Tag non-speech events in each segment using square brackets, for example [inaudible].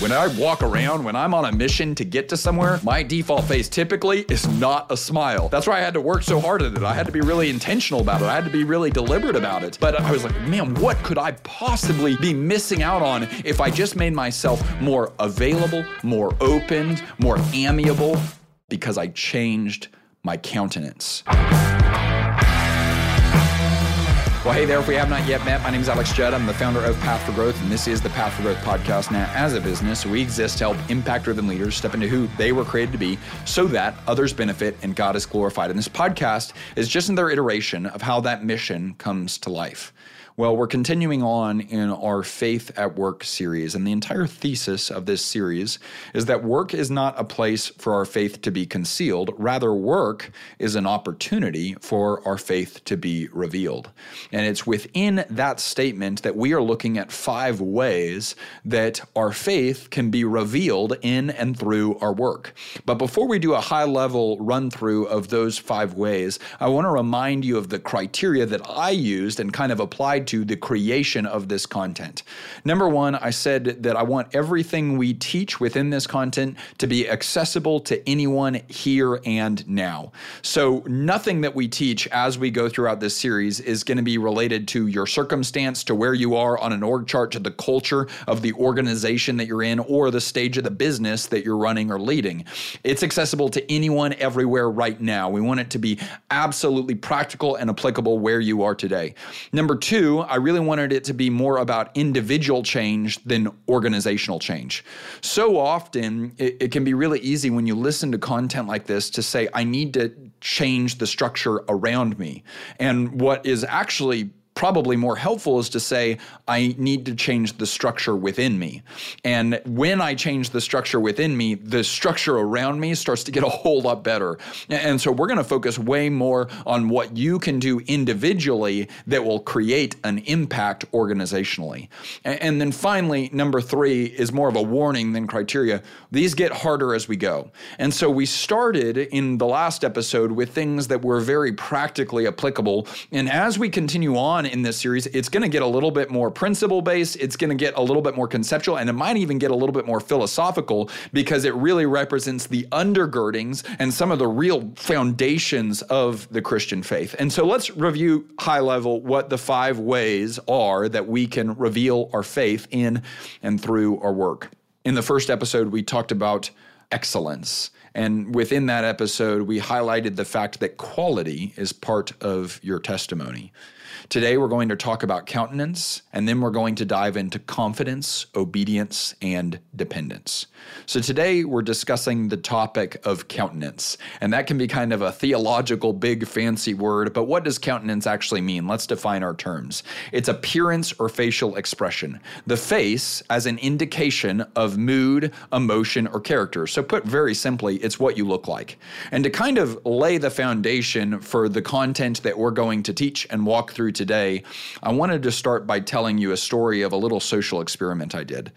When I walk around, when I'm on a mission to get to somewhere, my default face typically is not a smile. That's why I had to work so hard at it. I had to be really intentional about it. I had to be really deliberate about it. But I was like, man, what could I possibly be missing out on if I just made myself more available, more open, more amiable because I changed my countenance? Well, hey there, if we have not yet met, my name is Alex Judd. I'm the founder of Path for Growth, and this is the Path for Growth podcast. Now, as a business, we exist to help impact driven leaders step into who they were created to be so that others benefit and God is glorified. And this podcast is just another iteration of how that mission comes to life. Well, we're continuing on in our Faith at Work series, and the entire thesis of this series is that work is not a place for our faith to be concealed. Rather, work is an opportunity for our faith to be revealed. And it's within that statement that we are looking at five ways that our faith can be revealed in and through our work. But before we do a high level run through of those five ways, I want to remind you of the criteria that I used and kind of applied to the creation of this content. Number one, I said that I want everything we teach within this content to be accessible to anyone here and now. So, nothing that we teach as we go throughout this series is going to be related to your circumstance, to where you are on an org chart, to the culture of the organization that you're in, or the stage of the business that you're running or leading. It's accessible to anyone everywhere right now. We want it to be absolutely practical and applicable where you are today. Number two, I really wanted it to be more about individual change than organizational change. So often, it, it can be really easy when you listen to content like this to say, I need to change the structure around me. And what is actually probably more helpful is to say, I need to change the structure within me. And when I change the structure within me, the structure around me starts to get a whole lot better. And so we're going to focus way more on what you can do individually that will create an impact organizationally. And then finally, number three is more of a warning than criteria. These get harder as we go. And so we started in the last episode with things that were very practically applicable. And as we continue on in this series, it's going to get a little bit more principle based, it's going to get a little bit more conceptual, and it might even get a little bit more philosophical because it really represents the undergirdings and some of the real foundations of the Christian faith. And so let's review high level what the five ways are that we can reveal our faith in and through our work. In the first episode, we talked about excellence. And within that episode, we highlighted the fact that quality is part of your testimony. Today, we're going to talk about countenance, and then we're going to dive into confidence, obedience, and dependence. So, today, we're discussing the topic of countenance, and that can be kind of a theological, big, fancy word, but what does countenance actually mean? Let's define our terms. It's appearance or facial expression, the face as an indication of mood, emotion, or character. So, put very simply, it's what you look like. And to kind of lay the foundation for the content that we're going to teach and walk through today, I wanted to start by telling you a story of a little social experiment I did.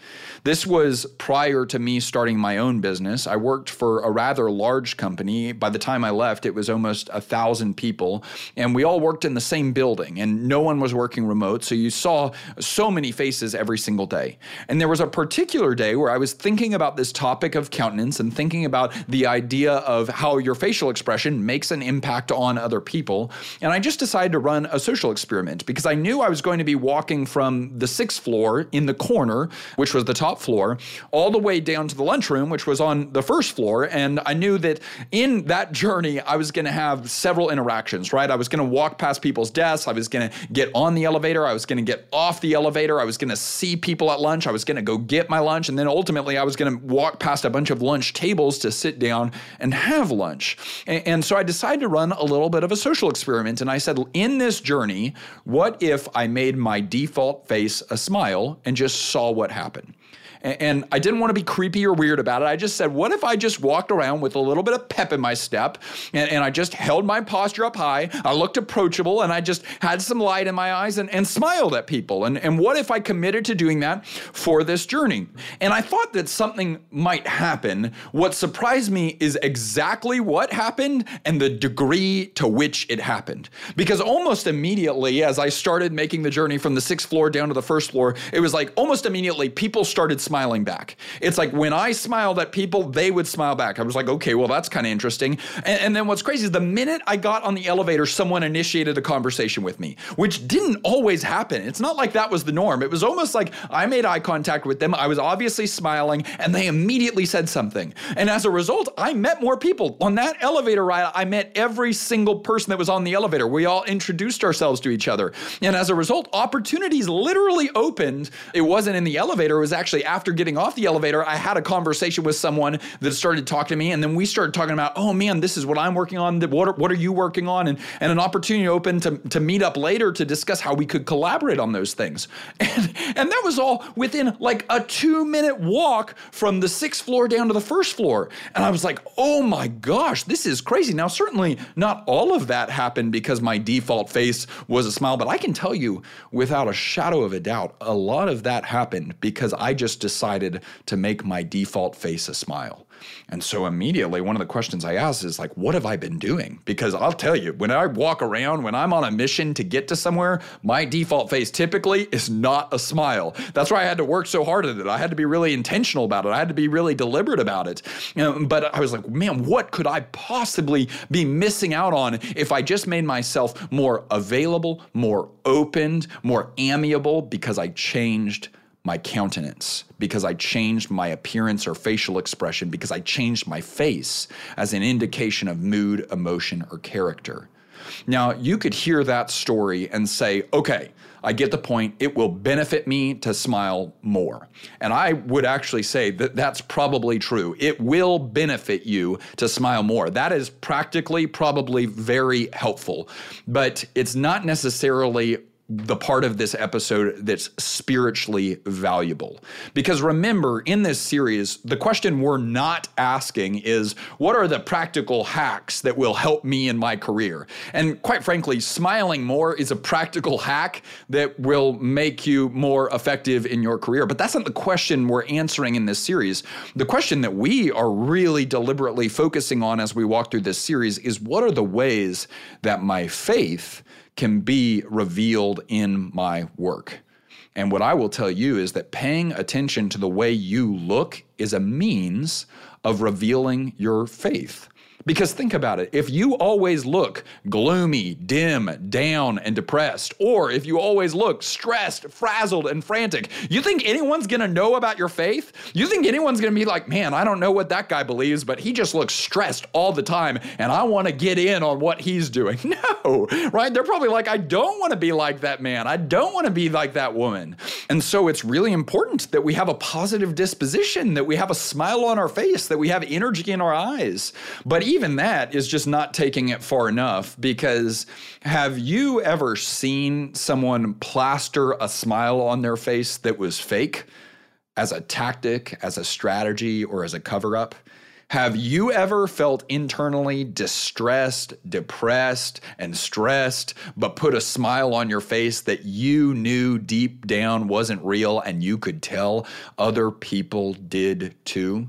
This was prior to me starting my own business. I worked for a rather large company. By the time I left, it was almost a thousand people, and we all worked in the same building, and no one was working remote. So you saw so many faces every single day. And there was a particular day where I was thinking about this topic of countenance and thinking about the idea of how your facial expression makes an impact on other people. And I just decided to run a social experiment because I knew I was going to be walking from the sixth floor in the corner, which was the top floor, all the way down to the lunchroom, which was on the first floor. And I knew that in that journey, I was going to have several interactions, right? I was going to walk past people's desks. I was going to get on the elevator. I was going to get off the elevator. I was going to see people at lunch. I was going to go get my lunch. And then ultimately, I was going to walk past a bunch of lunch tables to sit down and have lunch. And, and so I decided to run a little bit of a social experiment. And I said, in this journey, what if I made my default face a smile and just saw what happened? And I didn't want to be creepy or weird about it. I just said, what if I just walked around with a little bit of pep in my step and, and I just held my posture up high? I looked approachable and I just had some light in my eyes and, and smiled at people. And, and what if I committed to doing that for this journey? And I thought that something might happen. What surprised me is exactly what happened and the degree to which it happened. Because almost immediately, as I started making the journey from the sixth floor down to the first floor, it was like almost immediately people started smiling back. It's like when I smiled at people, they would smile back. I was like, okay, well, that's kind of interesting. And, and then what's crazy is the minute I got on the elevator, someone initiated a conversation with me, which didn't always happen. It's not like that was the norm. It was almost like I made eye contact with them. I was obviously smiling, and they immediately said something. And as a result, I met more people. On that elevator ride, I met every single person that was on the elevator. We all introduced ourselves to each other. And as a result, opportunities literally opened. It wasn't in the elevator, it was actually after getting off the elevator. I had a conversation with someone that started talking to me, and then we started talking about, oh man, this is what I'm working on. What are, what are you working on? And, and an opportunity opened to, to meet up later to discuss how we could collaborate on those things. [laughs] And, and that was all within like a two minute walk from the sixth floor down to the first floor. And I was like, oh my gosh, this is crazy. Now, certainly not all of that happened because my default face was a smile, but I can tell you without a shadow of a doubt, a lot of that happened because I just decided to make my default face a smile. And so immediately, one of the questions I ask is like, what have I been doing? Because I'll tell you, when I walk around, when I'm on a mission to get to somewhere, my default face typically is not a smile. That's why I had to work so hard at it. I had to be really intentional about it. I had to be really deliberate about it. You know, but I was like, man, what could I possibly be missing out on if I just made myself more available, more opened, more amiable because I changed my countenance, because I changed my appearance or facial expression, because I changed my face as an indication of mood, emotion, or character. Now, you could hear that story and say, okay, I get the point. It will benefit me to smile more. And I would actually say that that's probably true. It will benefit you to smile more. That is practically probably very helpful, but it's not necessarily the part of this episode that's spiritually valuable. Because remember, in this series, the question we're not asking is what are the practical hacks that will help me in my career? And quite frankly, smiling more is a practical hack that will make you more effective in your career. But that's not the question we're answering in this series. The question that we are really deliberately focusing on as we walk through this series is what are the ways that my faith can be revealed in my work. And what I will tell you is that paying attention to the way you look is a means of revealing your faith. Because think about it if you always look gloomy, dim, down, and depressed, or if you always look stressed, frazzled, and frantic, you think anyone's gonna know about your faith? You think anyone's gonna be like, man, I don't know what that guy believes, but he just looks stressed all the time, and I wanna get in on what he's doing? [laughs] No, right? They're probably like, I don't wanna be like that man. I don't wanna be like that woman. And so it's really important that we have a positive disposition, that we have a smile on our face, that we have energy in our eyes. But even that is just not taking it far enough because have you ever seen someone plaster a smile on their face that was fake as a tactic, as a strategy, or as a cover up? Have you ever felt internally distressed, depressed, and stressed, but put a smile on your face that you knew deep down wasn't real and you could tell other people did too?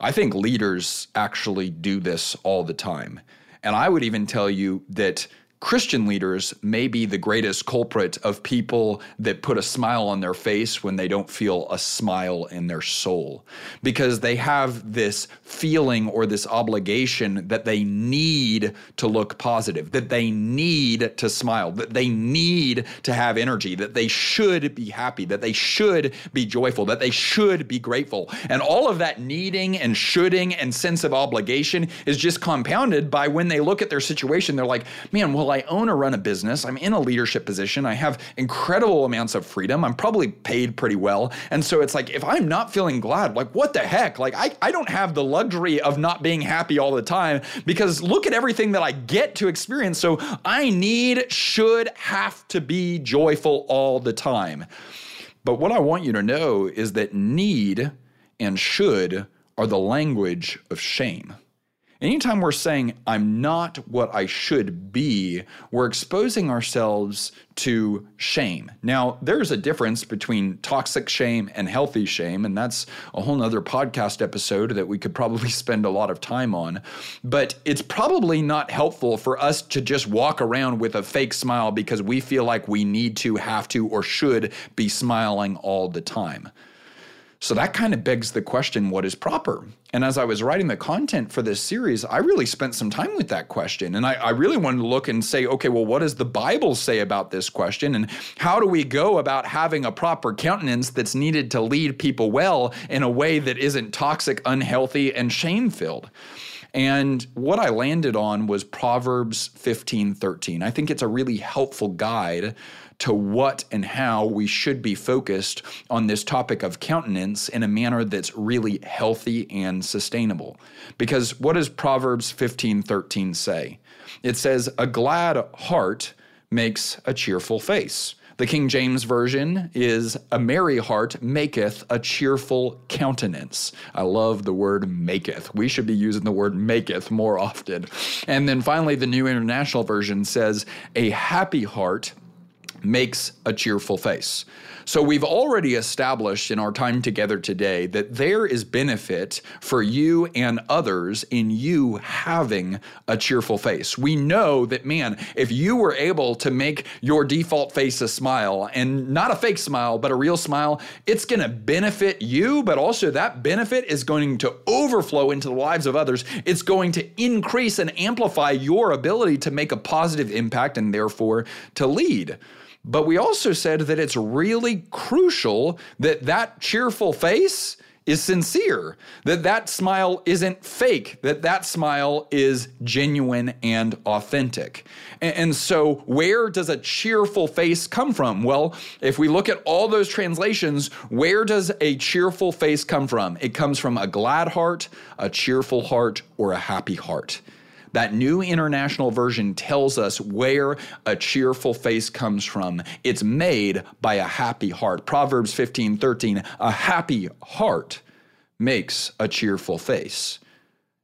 I think leaders actually do this all the time. And I would even tell you that Christian leaders may be the greatest culprit of people that put a smile on their face when they don't feel a smile in their soul because they have this feeling or this obligation that they need to look positive, that they need to smile, that they need to have energy, that they should be happy, that they should be joyful, that they should be grateful. And all of that needing and shoulding and sense of obligation is just compounded by when they look at their situation, they're like, man, well, I own or run a business. I'm in a leadership position. I have incredible amounts of freedom. I'm probably paid pretty well. And so it's like, if I'm not feeling glad, like, what the heck? Like, I, I don't have the luxury of not being happy all the time because look at everything that I get to experience. So I need, should, have to be joyful all the time. But what I want you to know is that need and should are the language of shame. Anytime we're saying, I'm not what I should be, we're exposing ourselves to shame. Now, there's a difference between toxic shame and healthy shame, and that's a whole nother podcast episode that we could probably [laughs] spend a lot of time on. But it's probably not helpful for us to just walk around with a fake smile because we feel like we need to, have to, or should be smiling all the time. So that kind of begs the question what is proper? And as I was writing the content for this series, I really spent some time with that question. And I, I, really wanted to look and say, okay, well, what does the Bible say about this question? And how do we go about having a proper countenance that's needed to lead people well in a way that isn't toxic, unhealthy, and shame filled? And what I landed on was Proverbs 15 13. I think it's a really helpful guide to what and how we should be focused on this topic of countenance in a manner that's really healthy and sustainable. Because what does Proverbs 15 13 say? It says, A glad heart makes a cheerful face. The King James Version is a merry heart maketh a cheerful countenance. I love the word maketh. We should be using the word maketh more often. And then finally, the New International Version says, a happy heart makes a cheerful face. So we've already established in our time together today that there is benefit for you and others in you having a cheerful face. We know that, man, if you were able to make your default face a smile and not a fake smile, but a real smile, it's going to benefit you, but also that benefit is going to overflow into the lives of others. It's going to increase and amplify your ability to make a positive impact and therefore to lead. But we also said that it's really crucial that that cheerful face is sincere, that that smile isn't fake, that that smile is genuine and authentic. And, so, where does a cheerful face come from? Well, if we look at all those translations, where does a cheerful face come from? It comes from a glad heart, a cheerful heart, or a happy heart. That new international version tells us where a cheerful face comes from. It's made by a happy heart. Proverbs 15 13, a happy heart makes a cheerful face.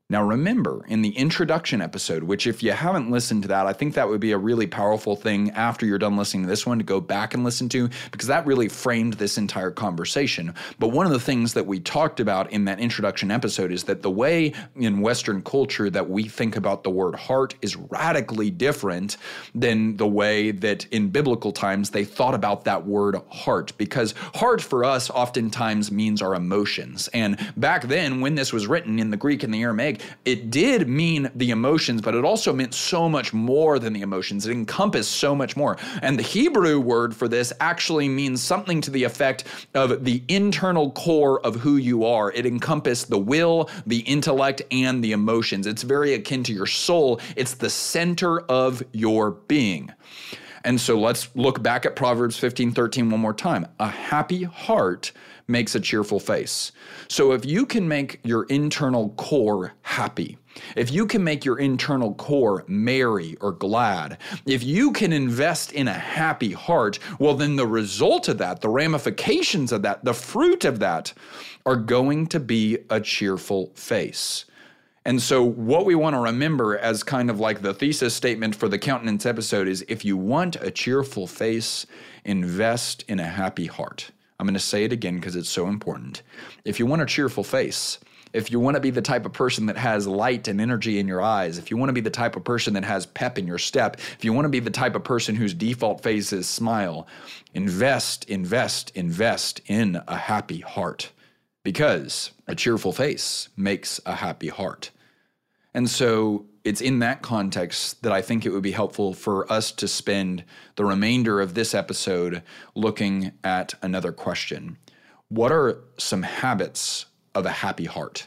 Now, remember in the introduction episode, which if you haven't listened to that, I think that would be a really powerful thing after you're done listening to this one to go back and listen to, because that really framed this entire conversation. But one of the things that we talked about in that introduction episode is that the way in Western culture that we think about the word heart is radically different than the way that in biblical times they thought about that word heart, because heart for us oftentimes means our emotions. And back then, when this was written in the Greek and the Aramaic, it did mean the emotions, but it also meant so much more than the emotions. It encompassed so much more. And the Hebrew word for this actually means something to the effect of the internal core of who you are. It encompassed the will, the intellect, and the emotions. It's very akin to your soul, it's the center of your being. And so let's look back at Proverbs 15 13 one more time. A happy heart makes a cheerful face. So if you can make your internal core happy, if you can make your internal core merry or glad, if you can invest in a happy heart, well, then the result of that, the ramifications of that, the fruit of that are going to be a cheerful face. And so, what we want to remember as kind of like the thesis statement for the countenance episode is if you want a cheerful face, invest in a happy heart. I'm going to say it again because it's so important. If you want a cheerful face, if you want to be the type of person that has light and energy in your eyes, if you want to be the type of person that has pep in your step, if you want to be the type of person whose default face is smile, invest, invest, invest in a happy heart because a cheerful face makes a happy heart. And so it's in that context that I think it would be helpful for us to spend the remainder of this episode looking at another question. What are some habits of a happy heart?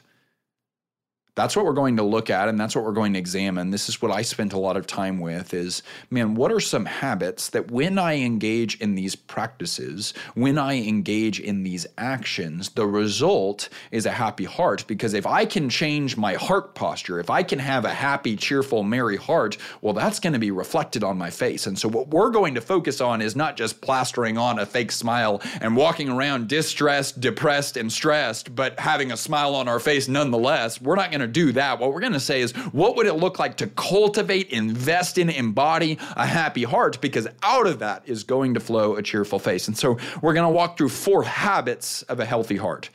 That's what we're going to look at and that's what we're going to examine. This is what i spent a lot of time with is man what are some habits that when i engage in these practices when i engage in these actions the result is a happy heart? Because if i can change my heart posture if i can have a happy cheerful merry heart well that's going to be reflected on my face. And so what we're going to focus on is not just plastering on a fake smile and walking around distressed depressed and stressed but having a smile on our face nonetheless. We're not going to do that. What we're going to say is, what would it look like to cultivate, invest in, embody a happy heart? Because out of that is going to flow a cheerful face. And so we're going to walk through four habits of a healthy heart.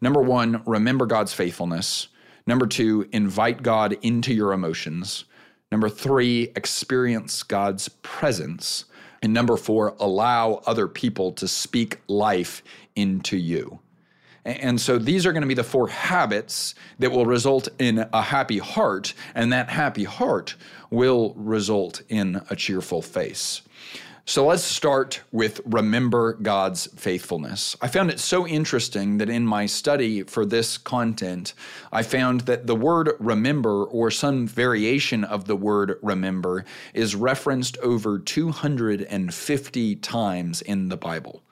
Number one, remember God's faithfulness. Number two, invite God into your emotions. Number three, experience God's presence. And number four, allow other people to speak life into you. And so these are going to be the four habits that will result in a happy heart, and that happy heart will result in a cheerful face. So let's start with remember God's faithfulness. I found it so interesting that in my study for this content, I found that the word remember or some variation of the word remember is referenced over 250 times in the Bible.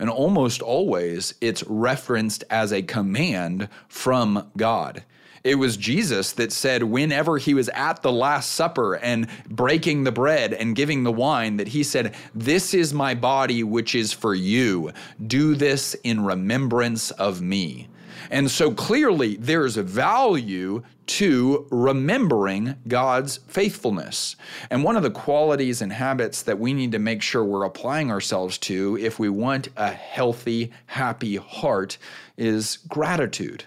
And almost always it's referenced as a command from God. It was Jesus that said, whenever he was at the Last Supper and breaking the bread and giving the wine, that he said, This is my body, which is for you. Do this in remembrance of me. And so clearly, there's a value to remembering God's faithfulness. And one of the qualities and habits that we need to make sure we're applying ourselves to if we want a healthy, happy heart is gratitude.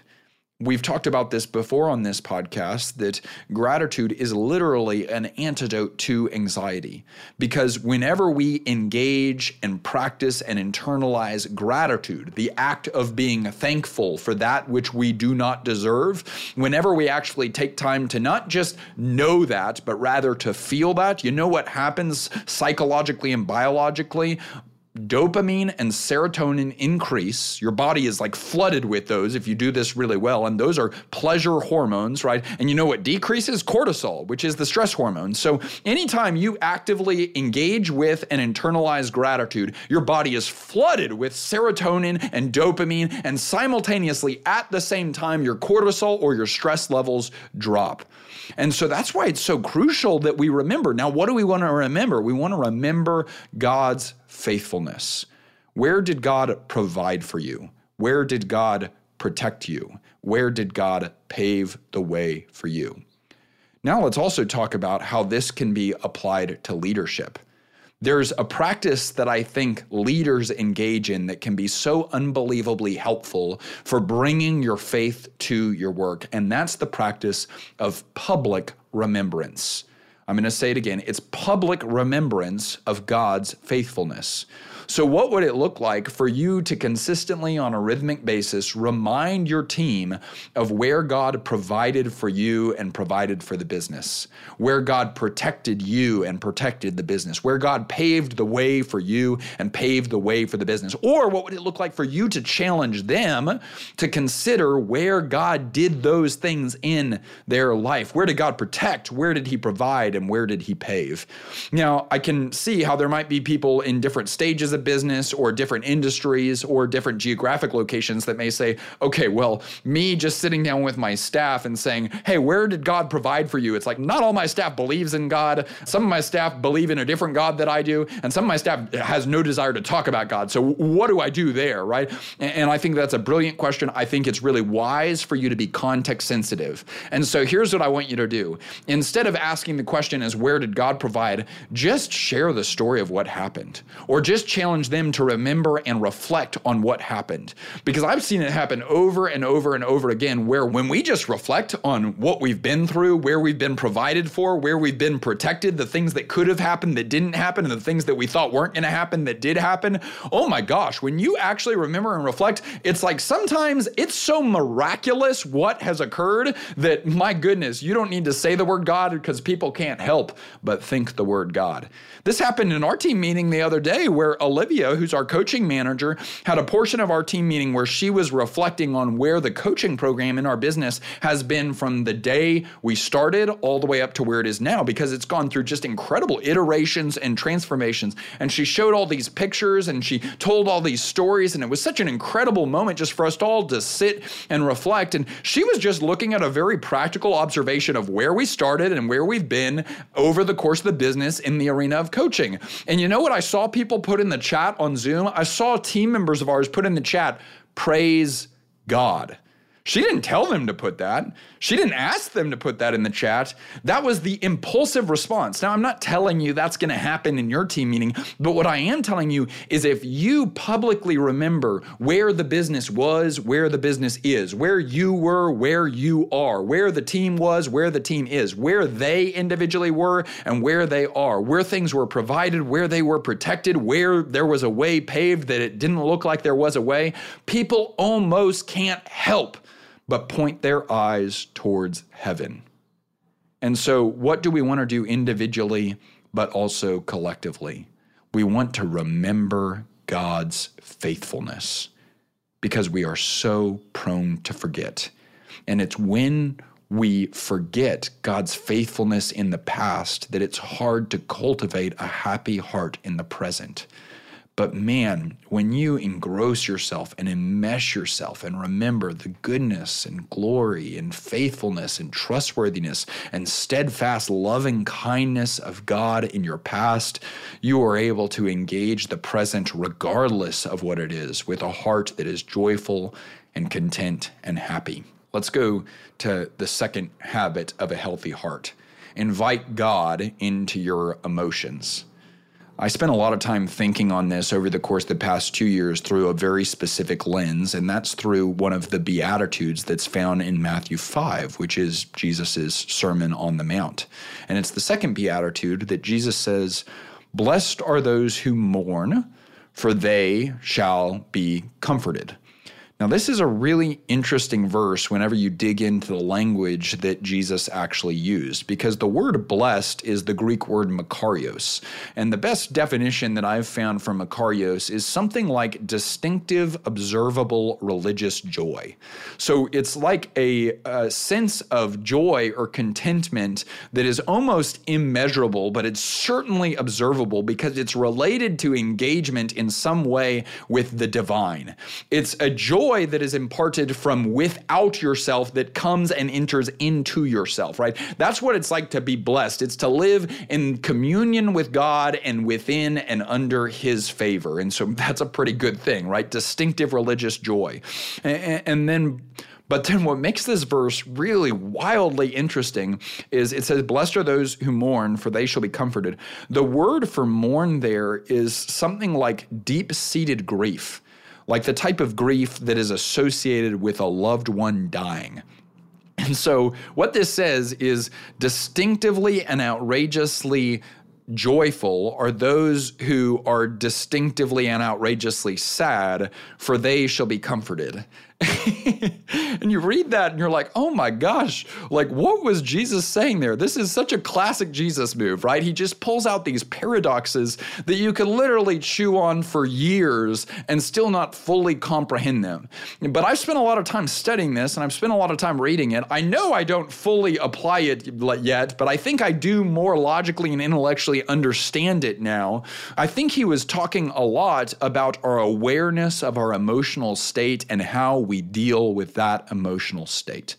We've talked about this before on this podcast that gratitude is literally an antidote to anxiety. Because whenever we engage and practice and internalize gratitude, the act of being thankful for that which we do not deserve, whenever we actually take time to not just know that, but rather to feel that, you know what happens psychologically and biologically? Dopamine and serotonin increase. Your body is like flooded with those if you do this really well. And those are pleasure hormones, right? And you know what decreases? Cortisol, which is the stress hormone. So anytime you actively engage with and internalize gratitude, your body is flooded with serotonin and dopamine. And simultaneously, at the same time, your cortisol or your stress levels drop. And so that's why it's so crucial that we remember. Now, what do we want to remember? We want to remember God's faithfulness. Where did God provide for you? Where did God protect you? Where did God pave the way for you? Now, let's also talk about how this can be applied to leadership. There's a practice that I think leaders engage in that can be so unbelievably helpful for bringing your faith to your work, and that's the practice of public remembrance. I'm going to say it again. It's public remembrance of God's faithfulness. So, what would it look like for you to consistently, on a rhythmic basis, remind your team of where God provided for you and provided for the business, where God protected you and protected the business, where God paved the way for you and paved the way for the business? Or what would it look like for you to challenge them to consider where God did those things in their life? Where did God protect? Where did He provide? And where did He pave? Now, I can see how there might be people in different stages business or different industries or different geographic locations that may say, okay, well, me just sitting down with my staff and saying, hey, where did God provide for you? It's like not all my staff believes in God. Some of my staff believe in a different God that I do, and some of my staff has no desire to talk about God. So what do I do there, right? And I think that's a brilliant question. I think it's really wise for you to be context sensitive. And so here's what I want you to do. Instead of asking the question as where did God provide, just share the story of what happened or just challenge them to remember and reflect on what happened. Because I've seen it happen over and over and over again where when we just reflect on what we've been through, where we've been provided for, where we've been protected, the things that could have happened that didn't happen, and the things that we thought weren't going to happen that did happen. Oh my gosh, when you actually remember and reflect, it's like sometimes it's so miraculous what has occurred that my goodness, you don't need to say the word God because people can't help but think the word God. This happened in our team meeting the other day where Olivia, who's our coaching manager, had a portion of our team meeting where she was reflecting on where the coaching program in our business has been from the day we started all the way up to where it is now because it's gone through just incredible iterations and transformations. And she showed all these pictures and she told all these stories. And it was such an incredible moment just for us all to sit and reflect. And she was just looking at a very practical observation of where we started and where we've been over the course of the business in the arena of coaching. And you know what I saw people put in the chat on Zoom? I saw team members of ours put in the chat, praise God. She didn't tell them to put that. She didn't ask them to put that in the chat. That was the impulsive response. Now, I'm not telling you that's going to happen in your team meeting, but what I am telling you is if you publicly remember where the business was, where the business is, where you were, where you are, where the team was, where the team is, where they individually were, and where they are, where things were provided, where they were protected, where there was a way paved that it didn't look like there was a way, people almost can't help but point their eyes towards heaven. And so, what do we want to do individually, but also collectively? We want to remember God's faithfulness because we are so prone to forget. And it's when we forget God's faithfulness in the past that it's hard to cultivate a happy heart in the present. But man, when you engross yourself and enmesh yourself and remember the goodness and glory and faithfulness and trustworthiness and steadfast loving kindness of God in your past, you are able to engage the present regardless of what it is with a heart that is joyful and content and happy. Let's go to the second habit of a healthy heart. Invite God into your emotions. I spent a lot of time thinking on this over the course of the past two years through a very specific lens, and that's through one of the Beatitudes that's found in Matthew 5, which is Jesus' Sermon on the Mount. And it's the second Beatitude that Jesus says, Blessed are those who mourn, for they shall be comforted. Now, this is a really interesting verse whenever you dig into the language that Jesus actually used, because the word blessed is the Greek word makarios. And the best definition that I've found for makarios is something like distinctive, observable religious joy. So it's like a, a sense of joy or contentment that is almost immeasurable, but it's certainly observable because it's related to engagement in some way with the divine. It's a joy joy that is imparted from without yourself that comes and enters into yourself, right? That's what it's like to be blessed. It's to live in communion with God and within and under his favor. And so [laughs] that's a pretty good thing, right? Distinctive religious joy. And, and then but then what makes this verse really wildly interesting is it says, Blessed are those who mourn, for they shall be comforted. The word for mourn there is something like deep seated grief like the type of grief that is associated with a loved one dying. And so, what this says is distinctively and outrageously joyful are those who are distinctively and outrageously sad, for they shall be comforted. [laughs] and you read that and you're like, oh my gosh, like what was Jesus saying there? This is such a classic Jesus move, right? He just pulls out these paradoxes that you can literally chew on for years and still not fully comprehend them. But I've spent a lot of time studying this and I've spent a lot of time reading it. I know I don't fully apply it yet, but I think I do more logically and intellectually understand it now. I think he was talking a lot about our awareness of our emotional state and how we deal with that emotional state.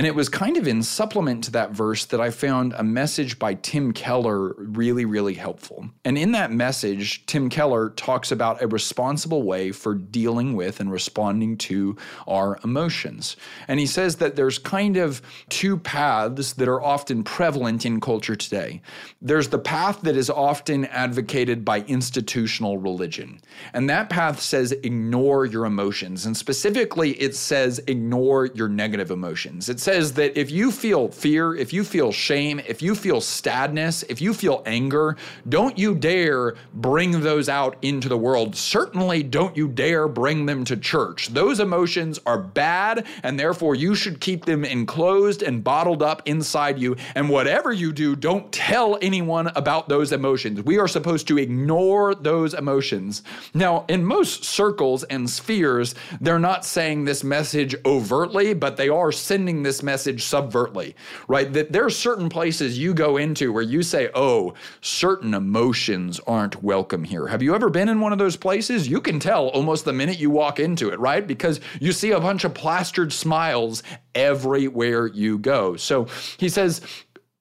And it was kind of in supplement to that verse that I found a message by Tim Keller really, really helpful. And in that message, Tim Keller talks about a responsible way for dealing with and responding to our emotions. And he says that there's kind of two paths that are often prevalent in culture today. There's the path that is often advocated by institutional religion. And that path says ignore your emotions. And specifically, it says ignore your negative emotions. It says that if you feel fear, if you feel shame, if you feel sadness, if you feel anger, don't you dare bring those out into the world. Certainly don't you dare bring them to church. Those emotions are bad, and therefore you should keep them enclosed and bottled up inside you. And whatever you do, don't tell anyone about those emotions. We are supposed to ignore those emotions. Now, in most circles and spheres, they're not saying this message overtly, but they are sending this message subvertly, right? That there are certain places you go into where you say, oh, certain emotions aren't welcome here. Have you ever been in one of those places? You can tell almost the minute you walk into it, right? Because you see a bunch of plastered smiles everywhere you go. So he says,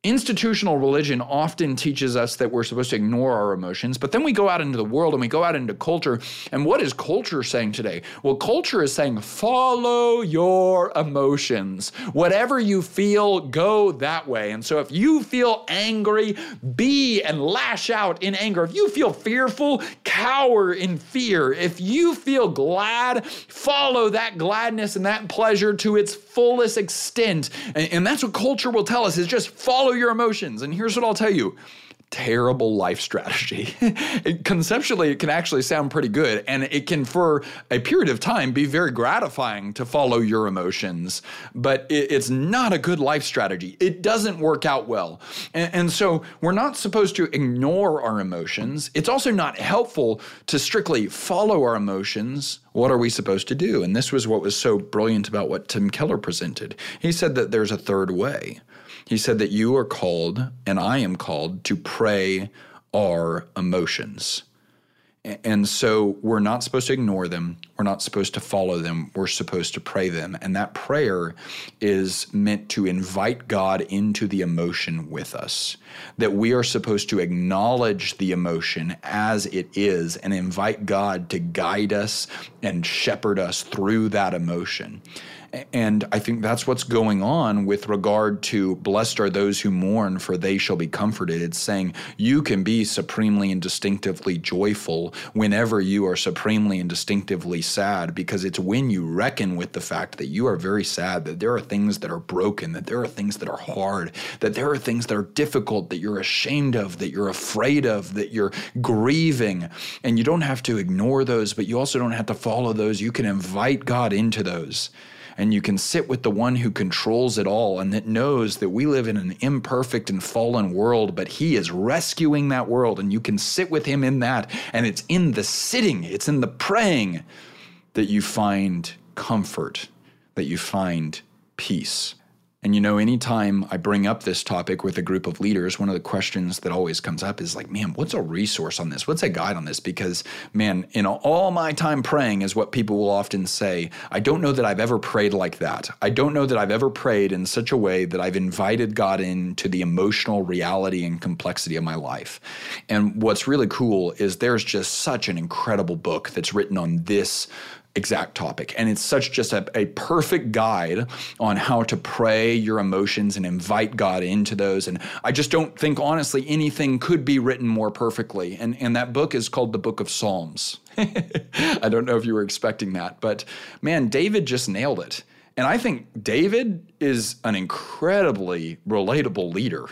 Institutional religion often teaches us that we're supposed to ignore our emotions, but then we go out into the world and we go out into culture. And what is culture saying today? Well, culture is saying follow your emotions. Whatever you feel, go that way. And so if you feel angry, be and lash out in anger. If you feel fearful, cower in fear. If you feel glad, follow that gladness and that pleasure to its fullest extent. And, and that's what culture will tell us is just follow follow your emotions. And here's what I'll tell you terrible life strategy. it, [laughs] conceptually, it can actually sound pretty good, and it can, for a period of time, be very gratifying to follow your emotions, but it, it's not a good life strategy. It doesn't work out well. And, and so, we're not supposed to ignore our emotions. It's also not helpful to strictly follow our emotions. What are we supposed to do? And this was what was so brilliant about what Tim Keller presented. He said that there's a third way. He said that you are called, and I am called, to pray our emotions. And so we're not supposed to ignore them. We're not supposed to follow them. We're supposed to pray them. And that prayer is meant to invite God into the emotion with us. That we are supposed to acknowledge the emotion as it is and invite God to guide us and shepherd us through that emotion. And I think that's what's going on with regard to blessed are those who mourn, for they shall be comforted. It's saying you can be supremely and distinctively joyful whenever you are supremely and distinctively sad, because it's when you reckon with the fact that you are very sad, that there are things that are broken, that there are things that are hard, that there are things that are difficult, that you're ashamed of, that you're afraid of, that you're grieving. And you don't have to ignore those, but you also don't have to follow those. You can invite God into those and you can sit with the one who controls it all and that knows that we live in an imperfect and fallen world, but he is rescuing that world. And you can sit with him in that. And it's in the sitting, it's in the praying that you find comfort, that you find peace. And you know, anytime I bring up this topic with a group of leaders, one of the questions that always comes up is like, man, what's a resource on this? What's a guide on this? Because, man, in all my time praying, is what people will often say, I don't know that I've ever prayed like that. I don't know that I've ever prayed in such a way that I've invited God into the emotional reality and complexity of my life. And what's really cool is there's just such an incredible book that's written on this exact topic. And it's such just a, a perfect guide on how to pray your emotions and invite God into those. And I just don't think, honestly, anything could be written more perfectly. And, and that book is called the Book of Psalms. [laughs] I don't know if you were expecting that, but man, David just nailed it. And I think David is an incredibly relatable leader.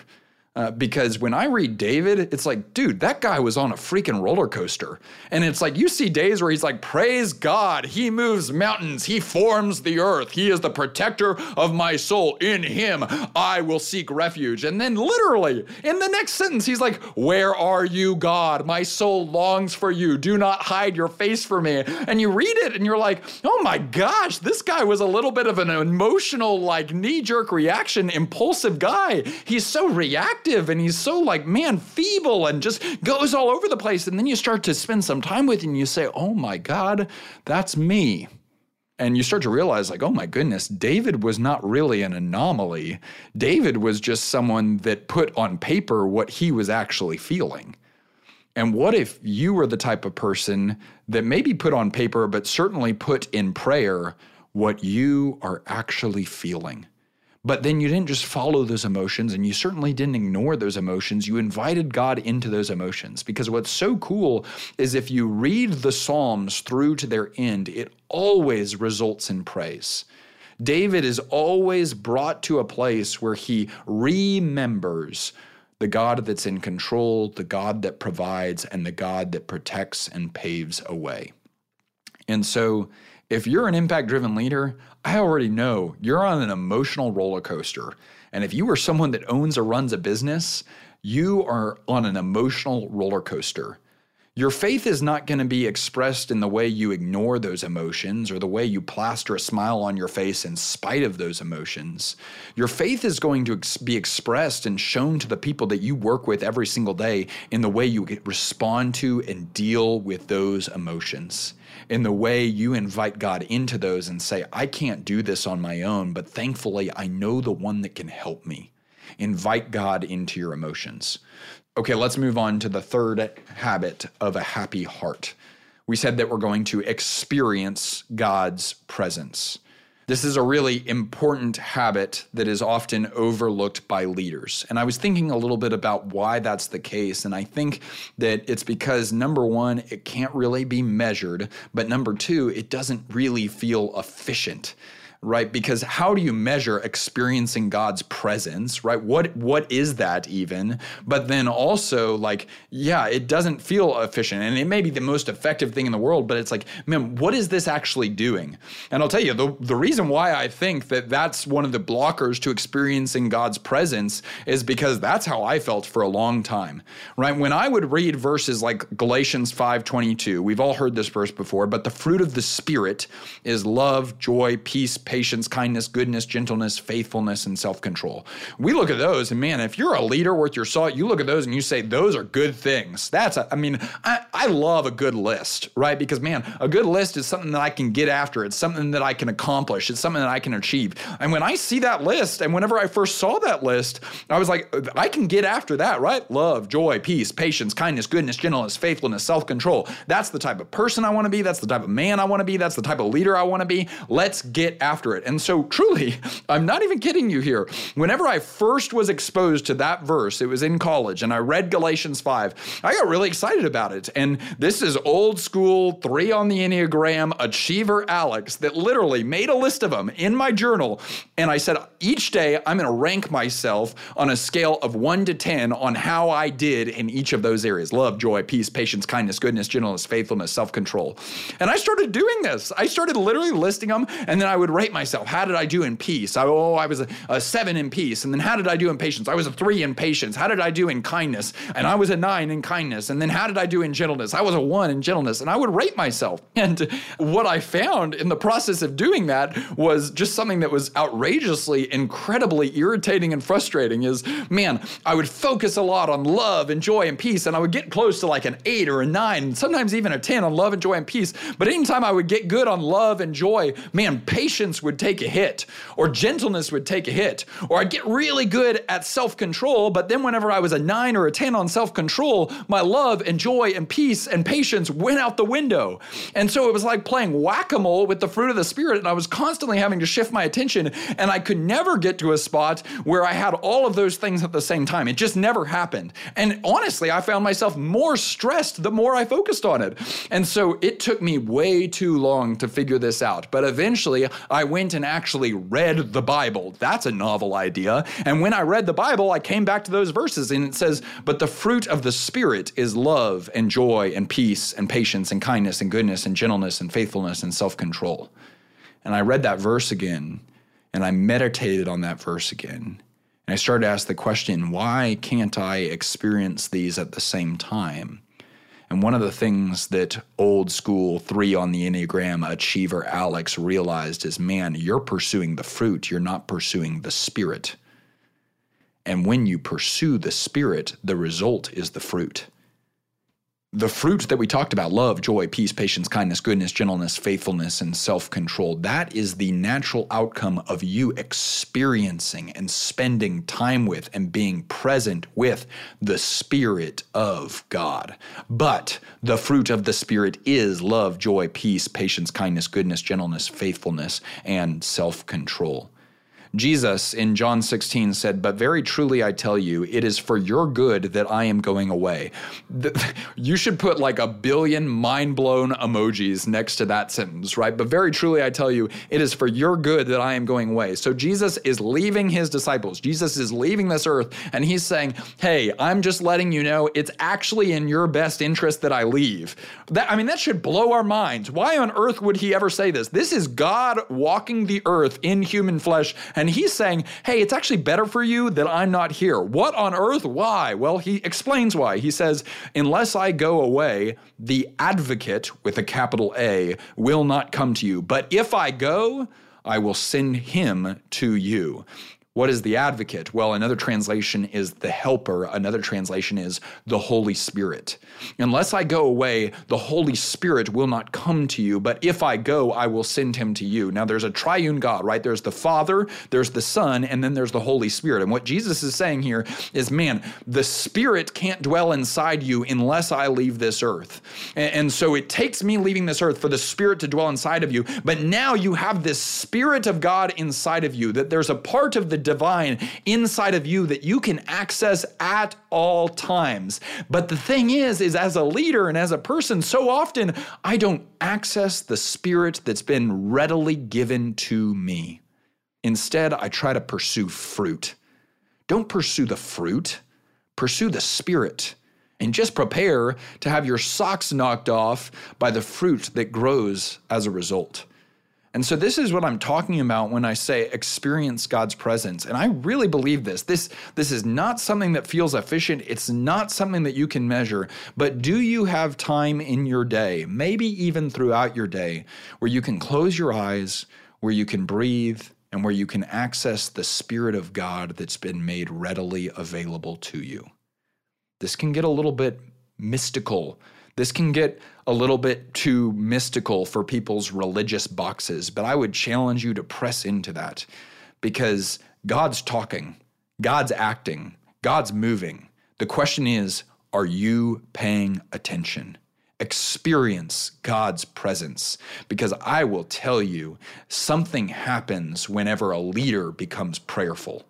Uh, because when I read David, it's like, dude, that guy was on a freaking roller coaster. And it's like, you see days where he's like, praise God, he moves mountains, he forms the earth, he is the protector of my soul. In him, I will seek refuge. And then, literally, in the next sentence, he's like, Where are you, God? My soul longs for you. Do not hide your face from me. And you read it and you're like, Oh my gosh, this guy was a little bit of an emotional, like knee jerk reaction, impulsive guy. He's so reactive and he's so like, man, feeble and just goes all over the place. And then you start to spend some time with him and you say, oh my God, that's me. And you start to realize, like, oh my goodness, David was not really an anomaly. David was just someone that put on paper what he was actually feeling. And what if you were the type of person that maybe put on paper, but certainly put in prayer what you are actually feeling? But then you didn't just follow those emotions and you certainly didn't ignore those emotions. You invited God into those emotions. Because what's so cool is if you read the Psalms through to their end, it always results in praise. David is always brought to a place where he remembers the God that's in control, the God that provides, and the God that protects and paves a way. And so, if you're an impact driven leader, I already know you're on an emotional roller coaster. And if you are someone that owns or runs a business, you are on an emotional roller coaster. Your faith is not going to be expressed in the way you ignore those emotions or the way you plaster a smile on your face in spite of those emotions. Your faith is going to be expressed and shown to the people that you work with every single day in the way you respond to and deal with those emotions in the way you invite God into those and say, I can't do this on my own, but thankfully I know the one that can help me. Invite God into your emotions. Okay, let's move on to the third habit of a happy heart. We said that we're going to experience God's presence. This is a really important habit that is often overlooked by leaders. And I was thinking a little bit about why that's the case. And I think that it's because number one, it can't really be measured. But number two, it doesn't really feel efficient right? Because how do you measure experiencing God's presence, right? What what is that even? But then also like, yeah, it doesn't feel efficient and it may be the most effective thing in the world, but it's like, man, what is this actually doing? And I'll tell you, the, the reason why I think that that's one of the blockers to experiencing God's presence is because that's how I felt for a long time, right? When I would read verses like Galatians 5:22, we've all heard this verse before, but the fruit of the spirit is love, joy, peace, patience, kindness, goodness, gentleness, faithfulness, and self control. We look at those, and man, if you're a leader worth your salt, you look at those and you say, those are good things. That's, a, I mean, I, I love a good list, right? Because man, a good list is something that I can get after, it's something that I can accomplish, it's something that I can achieve. And when I see that list, and whenever I first saw that list, I was like, I can get after that, right? Love, joy, peace, patience, kindness, goodness, gentleness, faithfulness, self control. That's the type of person I want to be. That's the type of man I want to be. That's the type of leader I want to be. Let's get after after it. And so, truly, [laughs] I'm not even kidding you here. Whenever I first was exposed to that verse, it was in college, and I read Galatians 5, I got really excited about it. And this is old school, three on the Enneagram achiever Alex that literally made a list of them in my journal. And I said, each day I'm going to rank myself on a scale of one to 10 on how I did in each of those areas love, joy, peace, patience, kindness, goodness, gentleness, faithfulness, self control. And I started doing this. I started literally listing them, and then I would rate myself. How did I do in peace? I, oh, I was a, a, seven in peace. And then how did I do in patience? I was a three in patience. How did I do in kindness? And I was a nine in kindness. And then how did I do in gentleness? I was a one in gentleness. And I would rate myself. [laughs] And what I found in the process of doing that was just something that was outrageously, incredibly irritating and frustrating is, man, I would focus a lot on love and joy and peace. And I would get close to like an eight or a nine, sometimes even a 10 on love and joy and peace. But anytime I would get good on love and joy, man, patience patience would take a hit, or gentleness would take a hit, or I'd get really good at self control, but then whenever I was a nine or a 10 on self control, my love and joy and peace and patience went out the window. And so it was like playing whack a mole with the fruit of the Spirit, and I was constantly having to shift my attention, and I could never get to a spot where I had all of those things at the same time. It just never happened. And honestly, I found myself more stressed the more I focused on it. And so it took me way too long to figure this out. But eventually, I went and actually read the Bible. That's a novel idea. And when I read the Bible, I came back to those verses and it says, But the fruit of the Spirit is love and joy and peace and patience and kindness and goodness and gentleness and faithfulness and self control. And I read that verse again and I meditated on that verse again. And I started to ask the question, why can't I experience these at the same time? And one of the things that old school three on the Enneagram achiever Alex realized is man, you're pursuing the fruit, you're not pursuing the spirit. And when you pursue the spirit, the result is the fruit the fruit that we talked about love, joy, peace, patience, kindness, goodness, gentleness, faithfulness, and self control that is the natural outcome of you experiencing and spending time with and being present with the Spirit of God. But the fruit of the Spirit is love, joy, peace, patience, kindness, goodness, gentleness, faithfulness, and self control. Jesus in John 16 said, But very truly I tell you, it is for your good that I am going away. [laughs] You should put like a billion mind blown emojis next to that sentence, right? But very truly I tell you, it is for your good that I am going away. So Jesus is leaving his disciples. Jesus is leaving this earth and he's saying, Hey, I'm just letting you know it's actually in your best interest that I leave. That, I mean, that should blow our minds. Why on earth would he ever say this? This is God walking the earth in human flesh and he's saying, hey, it's actually better for you that I'm not here. What on earth? Why? Well, he explains why. He says, unless I go away, the advocate with a capital A will not come to you. But if I go, I will send him to you. What is the advocate? Well, another translation is the helper. Another translation is the Holy Spirit. Unless I go away, the Holy Spirit will not come to you, but if I go, I will send him to you. Now, there's a triune God, right? There's the Father, there's the Son, and then there's the Holy Spirit. And what Jesus is saying here is, man, the Spirit can't dwell inside you unless I leave this earth. And so it takes me leaving this earth for the Spirit to dwell inside of you. But now you have this Spirit of God inside of you, that there's a part of the divine inside of you that you can access at all times. But the thing is, is as a leader and as a person, so often I don't access the spirit that's been readily given to me. Instead, I try to pursue fruit. Don't pursue the fruit, pursue the spirit. And just prepare to have your socks knocked off by the fruit that grows as a result. And so this is what I'm talking about when I say experience God's presence. And I really believe this. This this is not something that feels efficient. It's not something that you can measure. But do you have time in your day, maybe even throughout your day, where you can close your eyes, where you can breathe, and where you can access the spirit of God that's been made readily available to you? This can get a little bit mystical this can get a little bit too mystical for people's religious boxes, but I would challenge you to press into that because God's talking, God's acting, God's moving. The question is, are you paying attention? Experience God's presence because I will tell you something happens whenever a leader becomes prayerful.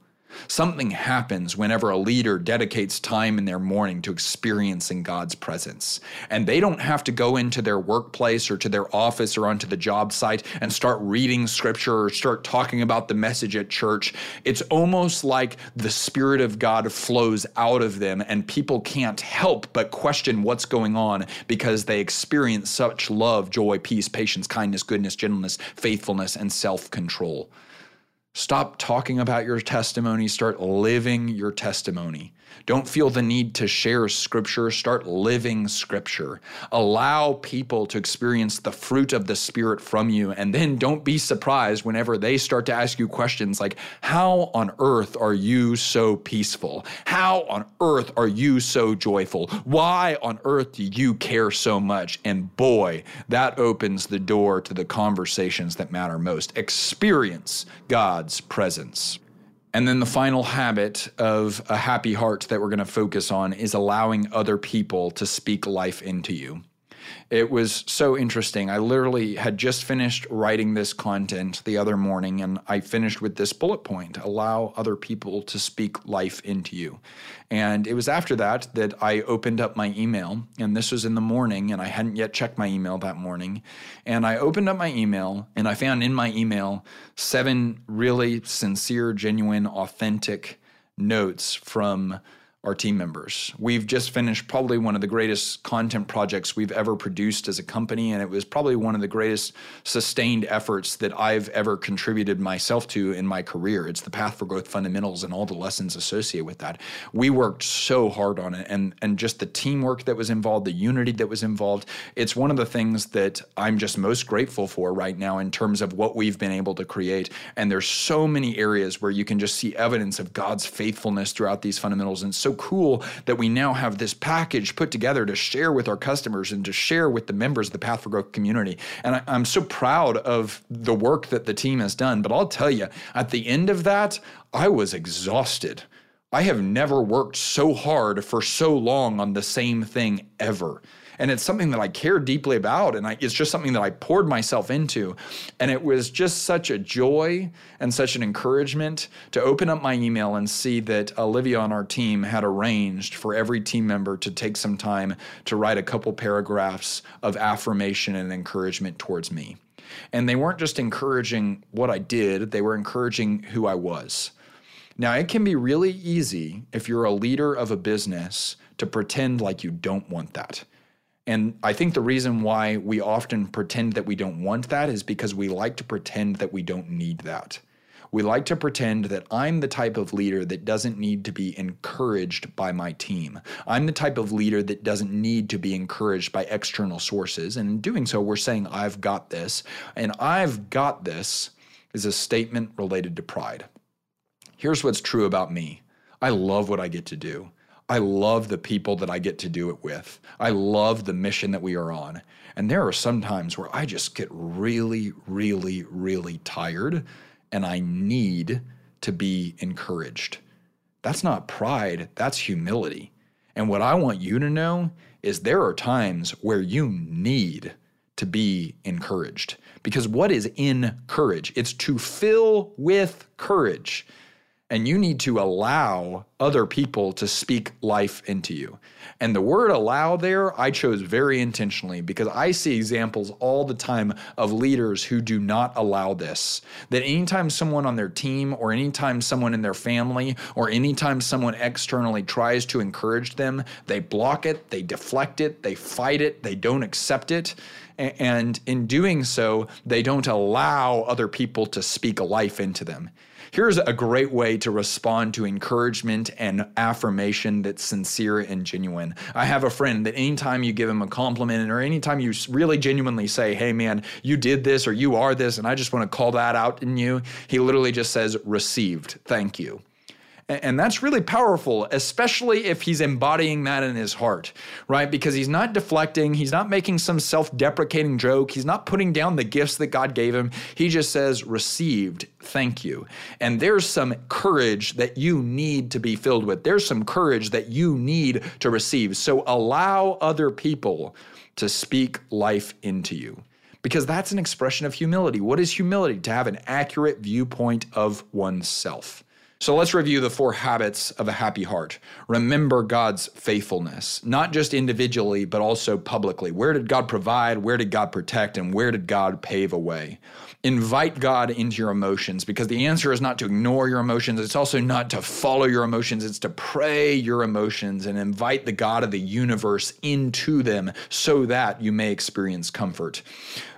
Something happens whenever a leader dedicates time in their morning to experiencing God's presence. And they don't have to go into their workplace or to their office or onto the job site and start reading scripture or start talking about the message at church. It's almost like the Spirit of God flows out of them, and people can't help but question what's going on because they experience such love, joy, peace, patience, kindness, goodness, gentleness, faithfulness, and self control. Stop talking about your testimony, start living your testimony. Don't feel the need to share scripture. Start living scripture. Allow people to experience the fruit of the Spirit from you. And then don't be surprised whenever they start to ask you questions like, How on earth are you so peaceful? How on earth are you so joyful? Why on earth do you care so much? And boy, that opens the door to the conversations that matter most. Experience God's presence. And then the final habit of a happy heart that we're going to focus on is allowing other people to speak life into you. It was so interesting. I literally had just finished writing this content the other morning, and I finished with this bullet point allow other people to speak life into you. And it was after that that I opened up my email, and this was in the morning, and I hadn't yet checked my email that morning. And I opened up my email, and I found in my email seven really sincere, genuine, authentic notes from our team members. We've just finished probably one of the greatest content projects we've ever produced as a company, and it was probably one of the greatest sustained efforts that I've ever contributed myself to in my career. It's the Path for Growth fundamentals and all the lessons associated with that. We worked so hard on it, and and just the teamwork that was involved, the unity that was involved. It's one of the things that I'm just most grateful for right now in terms of what we've been able to create. And there's so many areas where you can just see evidence of God's faithfulness throughout these fundamentals, and so cool that we now have this package put together to share with our customers and to share with the members of the Path for Growth community. And I, I'm so proud of the work that the team has done. But I'll tell you, at the end of that, I was exhausted. I have never worked so hard for so long on the same thing ever and it's something that I care deeply about, and I, it's just something that I poured myself into, and it was just such a joy and such an encouragement to open up my email and see that Olivia on our team had arranged for every team member to take some time to write a couple paragraphs of affirmation and encouragement towards me. And they weren't just encouraging what I did, they were encouraging who I was. Now, it can be really easy if you're a leader of a business to pretend like you don't want that. And I think the reason why we often pretend that we don't want that is because we like to pretend that we don't need that. We like to pretend that I'm the type of leader that doesn't need to be encouraged by my team. I'm the type of leader that doesn't need to be encouraged by external sources. And in doing so, we're saying, I've got this. And I've got this is a statement related to pride. here's what's true about me I love what I get to do. I love the people that I get to do it with. I love the mission that we are on. And there are some times where I just get really, really, really tired and I need to be encouraged. That's not pride, that's humility. And what I want you to know is there are times where you need to be encouraged. Because what is in courage? It's to fill with courage. And you need to allow other people to speak life into you. And the word allow there, I chose very intentionally because I see examples all the time of leaders who do not allow this. That anytime someone on their team or anytime someone in their family or anytime someone externally tries to encourage them, they block it, they deflect it, they fight it, they don't accept it. And in doing so, they don't allow other people to speak life into them. Here's a great way to respond to encouragement and affirmation that's sincere and genuine. I have a friend that anytime you give him a compliment or anytime you really genuinely say, hey man, you did this or you are this, and I just want to call that out in you, he literally just says, received, thank you. And that's really powerful, especially if he's embodying that in his heart, right? Because he's not deflecting, he's not making some self deprecating joke, he's not putting down the gifts that God gave him. He just says, received, thank you. And there's some courage that you need to be filled with. There's some courage that you need to receive. So allow other people to speak life into you because that's an expression of humility. What is humility? To have an accurate viewpoint of oneself. So let's review the four habits of a happy heart. Remember God's faithfulness, not just individually, but also publicly. Where did God provide? Where did God protect? And where did God pave a way? Invite God into your emotions because the answer is not to ignore your emotions. It's also not to follow your emotions. It's to pray your emotions and invite the God of the universe into them so that you may experience comfort.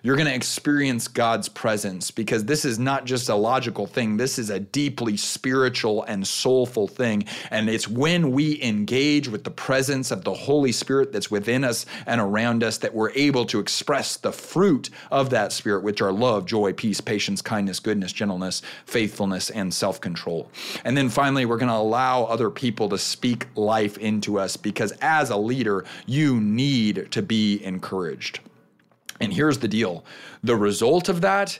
You're going to experience God's presence because this is not just a logical thing. This is a deeply spiritual and soulful thing. And it's when we engage with the presence of the Holy Spirit that's within us and around us that we're able to express the fruit of that Spirit, which are love, joy, peace, patience, kindness, goodness, gentleness, faithfulness, and self control. And then finally, we're going to allow other people to speak life into us because as a leader, you need to be encouraged. And here's the deal. The result of that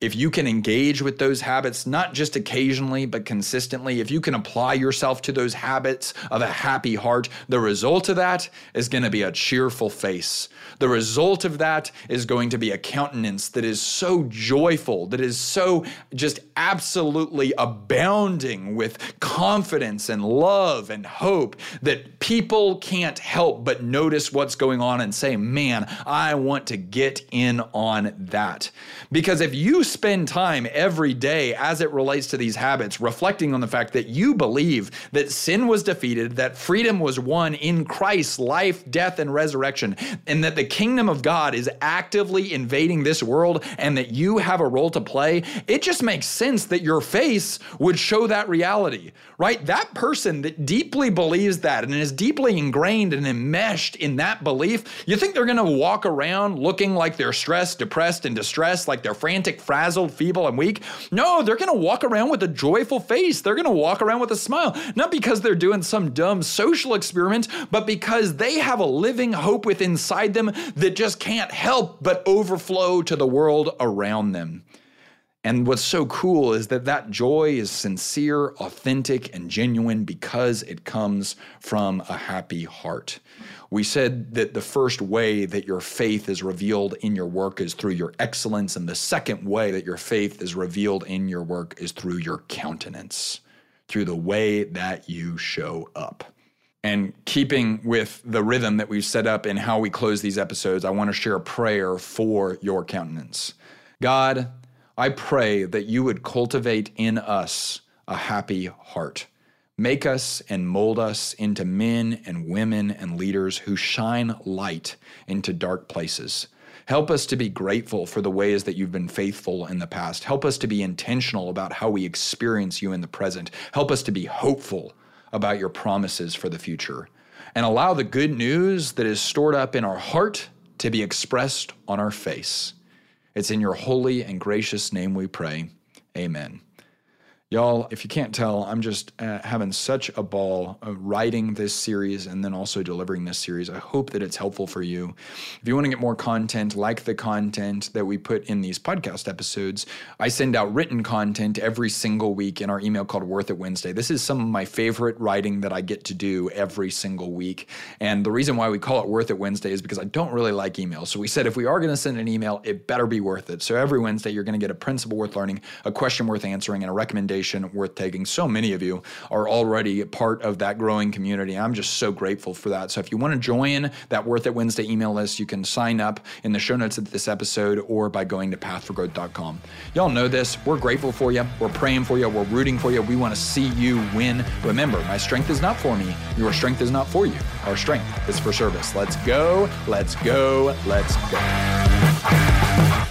if you can engage with those habits, not just occasionally, but consistently, if you can apply yourself to those habits of a happy heart, the result of that is going to be a cheerful face. The result of that is going to be a countenance that is so joyful, that is so just absolutely abounding with confidence and love and hope that people can't help but notice what's going on and say, man, I want to get in on that. Because if you spend time every day as it relates to these habits, reflecting on the fact that you believe that sin was defeated, that freedom was won in Christ's life, death, and resurrection, and that the kingdom of God is actively invading this world and that you have a role to play, it just makes sense that your face would show that reality, right? That person that deeply believes that and is deeply ingrained and enmeshed in that belief, you think they're gonna walk around looking like they're stressed, depressed, and distressed, like they're frantic, frazzled, feeble, and weak? No, they're gonna walk around with a joyful face. They're gonna walk around with a smile, not because they're doing some dumb social experiment, but because they have a living hope within inside them that just can't help but overflow to the world around them. And what's so cool is that that joy is sincere, authentic, and genuine because it comes from a happy heart. We said that the first way that your faith is revealed in your work is through your excellence, and the second way that your faith is revealed in your work is through your countenance, through the way that you show up. And keeping with the rhythm that we've set up in how we close these episodes, I want to share a prayer for your countenance. God, I pray that you would cultivate in us a happy heart. Make us and mold us into men and women and leaders who shine light into dark places. Help us to be grateful for the ways that you've been faithful in the past. Help us to be intentional about how we experience you in the present. Help us to be hopeful about your promises for the future and allow the good news that is stored up in our heart to be expressed on our face. It's in your holy and gracious name we pray. Amen. Y'all, if you can't tell, I'm just uh, having such a ball writing this series and then also delivering this series. I hope that it's helpful for you. If you want to get more content like the content that we put in these podcast episodes, I send out written content every single week in our email called Worth It Wednesday. This is some of my favorite writing that I get to do every single week. And the reason why we call it Worth It Wednesday is because I don't really like emails. So we said if we are going to send an email, it better be worth it. So every Wednesday, you're going to get a principle worth learning, a question worth answering, and a recommendation recommendation worth taking. So many of you are already part of that growing community. I'm just so grateful for that. So if you want to join that Worth It Wednesday email list, you can sign up in the show notes of this episode or by going to pathforgrowth.com. Y'all know this. We're grateful for you. We're praying for you. We're rooting for you. We want to see you win. Remember, my strength is not for me. Your strength is not for you. Our strength is for service. Let's go. Let's go. Let's go.